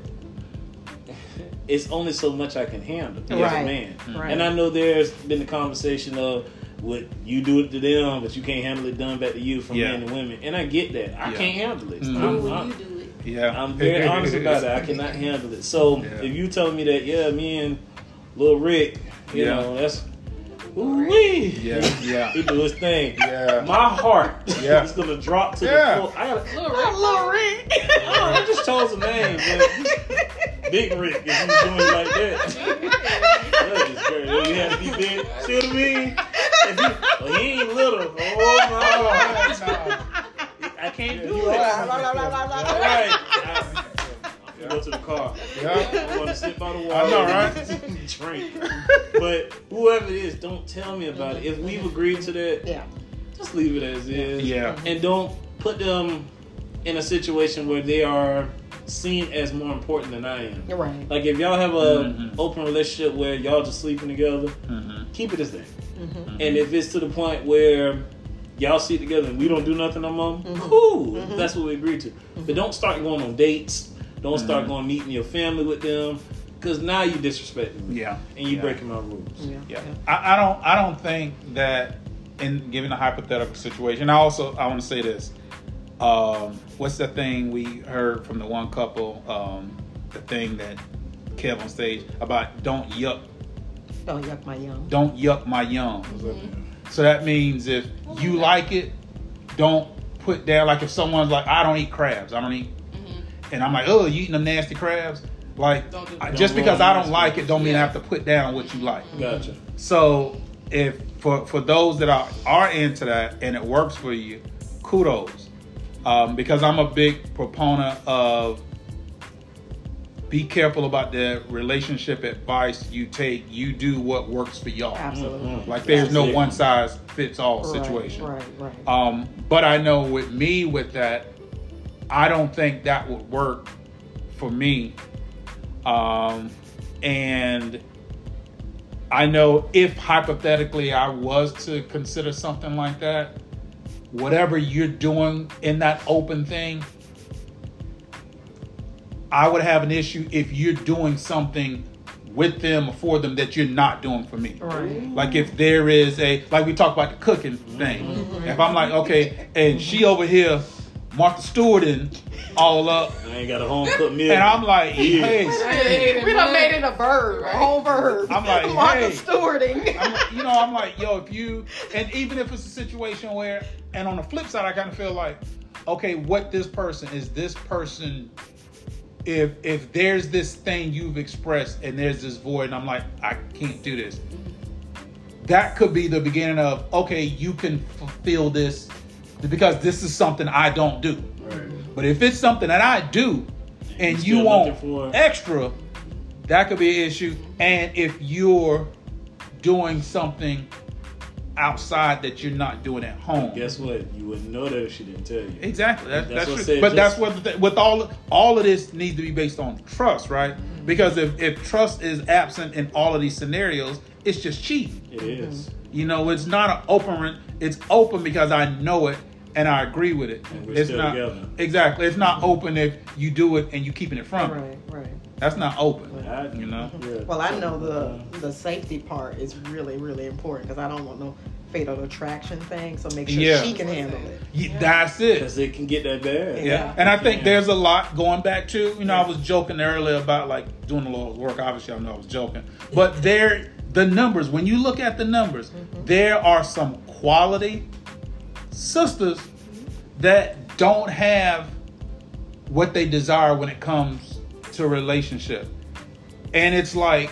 it's only so much I can handle as a man. Right. And I know there's been the conversation of what you do it to them, but you can't handle it done back to you from Yeah. men and women. And I get that. I Yeah. can't handle it. Mhm. I'm- I'm- you do it. Yeah. I'm very honest about it. I cannot handle it. So Yeah. if you tell me that, yeah, me and Lil Rick, you Yeah. know, that's ooh wee. Yeah, yeah. He do his thing. Yeah. My heart Yeah. is gonna drop to Yeah. the floor. I gotta. Little Oh, Rick. Lil Rick. Oh, I just chose a name, but Big Rick. If you doing it like that, that is great. You have to be big. See what I mean? If you, well, he ain't little. Oh my god, I can't do it. All right. I, I go to the car. Yeah. I want to sit by the wall. I know, right? Drink. But whoever it is, don't tell me about it. If we've agreed to that, Yeah. just leave it as is. Yeah. And don't put them in a situation where they are seen as more important than I am. You're right. Like if y'all have a Mhm. open relationship where y'all just sleeping together, Mhm. keep it as that. Mm-hmm. And if it's to the point where y'all sit together and we don't do nothing no more, Mhm. cool. Mhm. That's what we agreed to. But don't start going on dates. Don't start Mhm. going meeting your family with them, because now you disrespecting me Yeah. and you Yeah. breaking my rules. Yeah. Yeah. I, I don't I don't think that in given a hypothetical situation, I also I want to say this. Um, what's the thing we heard from the one couple? Um, the thing that Kev on stage about don't yuck Don't yuck my young. don't yuck my young. So that means if you like it, don't put down like if someone's like I don't eat crabs, I don't eat. And I'm like oh you eating them nasty crabs, like Don't I- just because I don't like it don't mean I have to put down what you like. Gotcha. So if for for those that are are into that and it works for you, kudos. Um, because I'm a big proponent of be careful about the relationship advice you take. You do what works for y'all. Absolutely. Mhm. Like there's no one size fits all Right, situation. Right, right. Um, but I know with me with that, I don't think that would work for me. Um, and I know if hypothetically I was to consider something like that, whatever you're doing in that open thing, I would have an issue if you're doing something with them or for them that you're not doing for me. right. Like if there is a like we talked about the cooking thing. If I'm like, okay, and she over here, Martha Stewart and all up, I ain't got a home cooked meal. and I'm like, hey, We done made it a verb, a whole verb. I'm like, Martha hey. Stewarding. I'm you know, I'm like, yo, if you, and even if it's a situation where, and on the flip side, I kind of feel like, okay, what this person is this person. If if there's this thing you've expressed and there's this void, and I'm like, I can't do this. That could be the beginning of okay, you can fulfill this because this is something I don't do. Right. But if it's something that I do and You you want for- extra, that could be an issue. And if you're doing something outside that you're not doing at home. Guess what? You wouldn't know that if she didn't tell you. Exactly. That, That's that's what true. But just- that's what the with all all of this needs to be based on trust, right? Mm-hmm. Because if, if trust is absent in all of these scenarios, it's just cheap. It is. You know, it's not an open. It's open because I know it and I agree with it. And we're it's still not together. exactly. It's not open if you do it and you keeping it from. Right, right. That's not open. I- You know. yeah. Well, I know the the safety part is really, really important because I don't want no fatal attraction thing. So make sure Yeah. she can handle it. Yeah, That's it. Because it can get that bad. Yeah. Yeah. And I think Yeah. there's a lot going back to, you know, I was joking earlier about like doing the Lord's work. Obviously, I know I was joking. But there, the numbers, when you look at the numbers, mm-hmm. there are some quality sisters that don't have what they desire when it comes to a relationship. And it's like,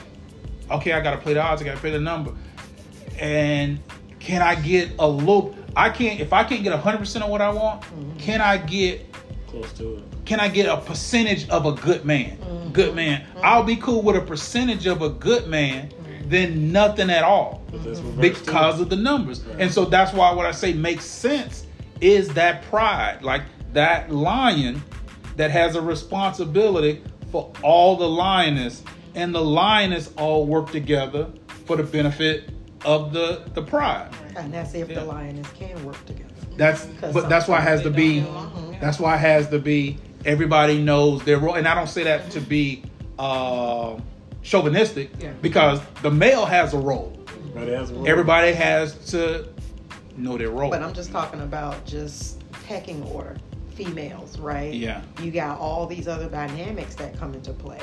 okay, I got to play the odds, I got to play the number. And can I get a little, I can't, if I can't get 100% of what I want, mm-hmm. can I get Close to it. can I get a percentage of a good man? Mm-hmm. Good man. Mm-hmm. I'll be cool with a percentage of a good man than nothing at all But that's too. because of the numbers. And so that's why what I say makes sense is that pride, like that lion that has a responsibility for all the lioness, and the lioness all work together for the benefit of the the pride. And that's if Yeah. the lioness can work together. That's but that's why it has to be that's why it has to be everybody knows their role and I don't say that to be uh, chauvinistic Yeah. because the male has a role. Right, it has a role. Everybody has to know their role. But I'm just talking about just pecking order, females, right? Yeah. You got all these other dynamics that come into play,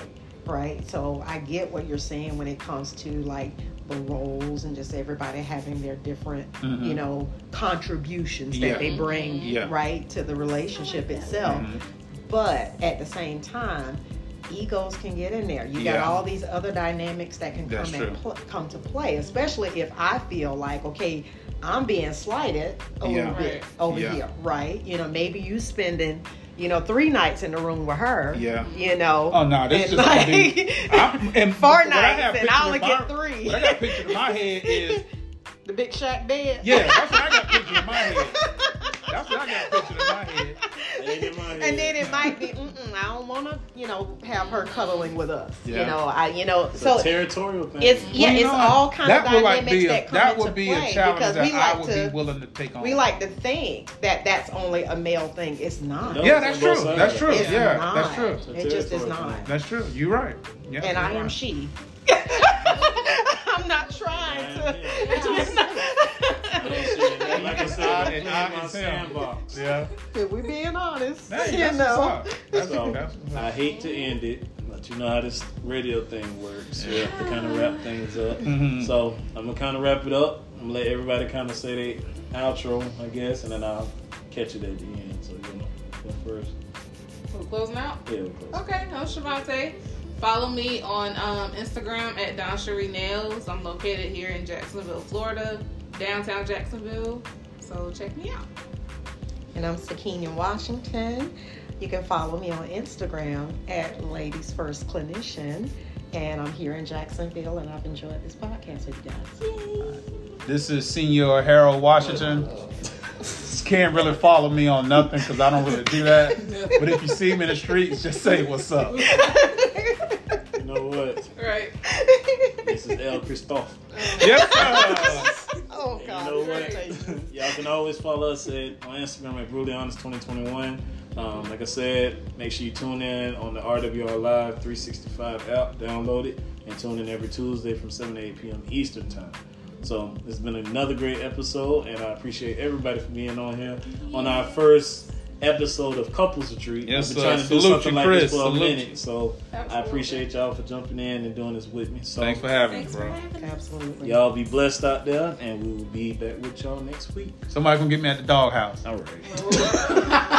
right? So I get what you're saying when it comes to like the roles and just everybody having their different, Mhm. you know, contributions Yeah. that they bring, Yeah. right, to the relationship itself. Mhm. But at the same time, egos can get in there. You got all these other dynamics that can That's come true. and pl- come to play, especially if I feel like, okay, I'm being slighted a Yeah. little bit over Yeah. here, right? You know, maybe you spending, you know, three nights in the room with her. Yeah. You know. Oh no, this is just gonna be. I'm, and four what I nights, and I only in get my- three. What I got pictured in my head is the big shack bed. yeah, that's what I got pictured in my head. That's what I got pictured in my head. Ain't in my head. and then it might be, Mm-mm, I don't want to, you know, have her cuddling with us. Yeah. You know, I, you know, It's so a territorial thing. it's yeah, Well, it's know, all kind that of would like dynamics be a, that come that into would be play a challenge because that we I like would to be willing to take on. we like to think that that's only a male thing. It's not. No. yeah, that's true. That's true. It's yeah, not. that's true. It just is Territorial not. That's true. You're right. Yeah, and I you're am right. she. I'm not trying to. Yeah, I don't see it. Like I said, I- I'm and in I my is him. sandbox. Yeah. if we being honest, Hey, you know. what's up. That's, So what's up. I hate to end it, but you know how this radio thing works. We have to kind of wrap things up. Mhm. So I'm gonna kind of wrap it up. I'm gonna let everybody kind of say their outro, I guess, and then I'll catch it at the end. So you know, go first. We're closing out. Yeah, we'll close. Okay, I'm Shavante. Follow me on um, Instagram at Don Cherie Nails. I'm located here in Jacksonville, Florida, downtown Jacksonville. So check me out. And I'm Sakina Washington. You can follow me on Instagram at Ladies First Clinician. And I'm here in Jacksonville, and I've enjoyed this podcast with you guys. This is Senior Harold Washington. Can't really follow me on nothing because I don't really do that. But if you see me in the streets, just say what's up. You know what? Right. This is El Christophe. Yes, sir. oh, God. You know what? Y'all can always follow us at, on Instagram at Brutally Honest 2021. Um, like I said, make sure you tune in on the RWR Live 365 app, download it, and tune in every Tuesday from 7 to 8 p.m. Eastern Time. So it's been another great episode, and I appreciate everybody for being on here on our first episode of Couples Retreat. Yes, I've been sir. trying to do Salute something you, like Chris. this for a Salute minute, you. so I appreciate y'all for jumping in and doing this with me. So Thanks for having me, bro. for having. Absolutely. y'all be blessed out there, and we will be back with y'all next week. Somebody gonna get me at the doghouse. All right.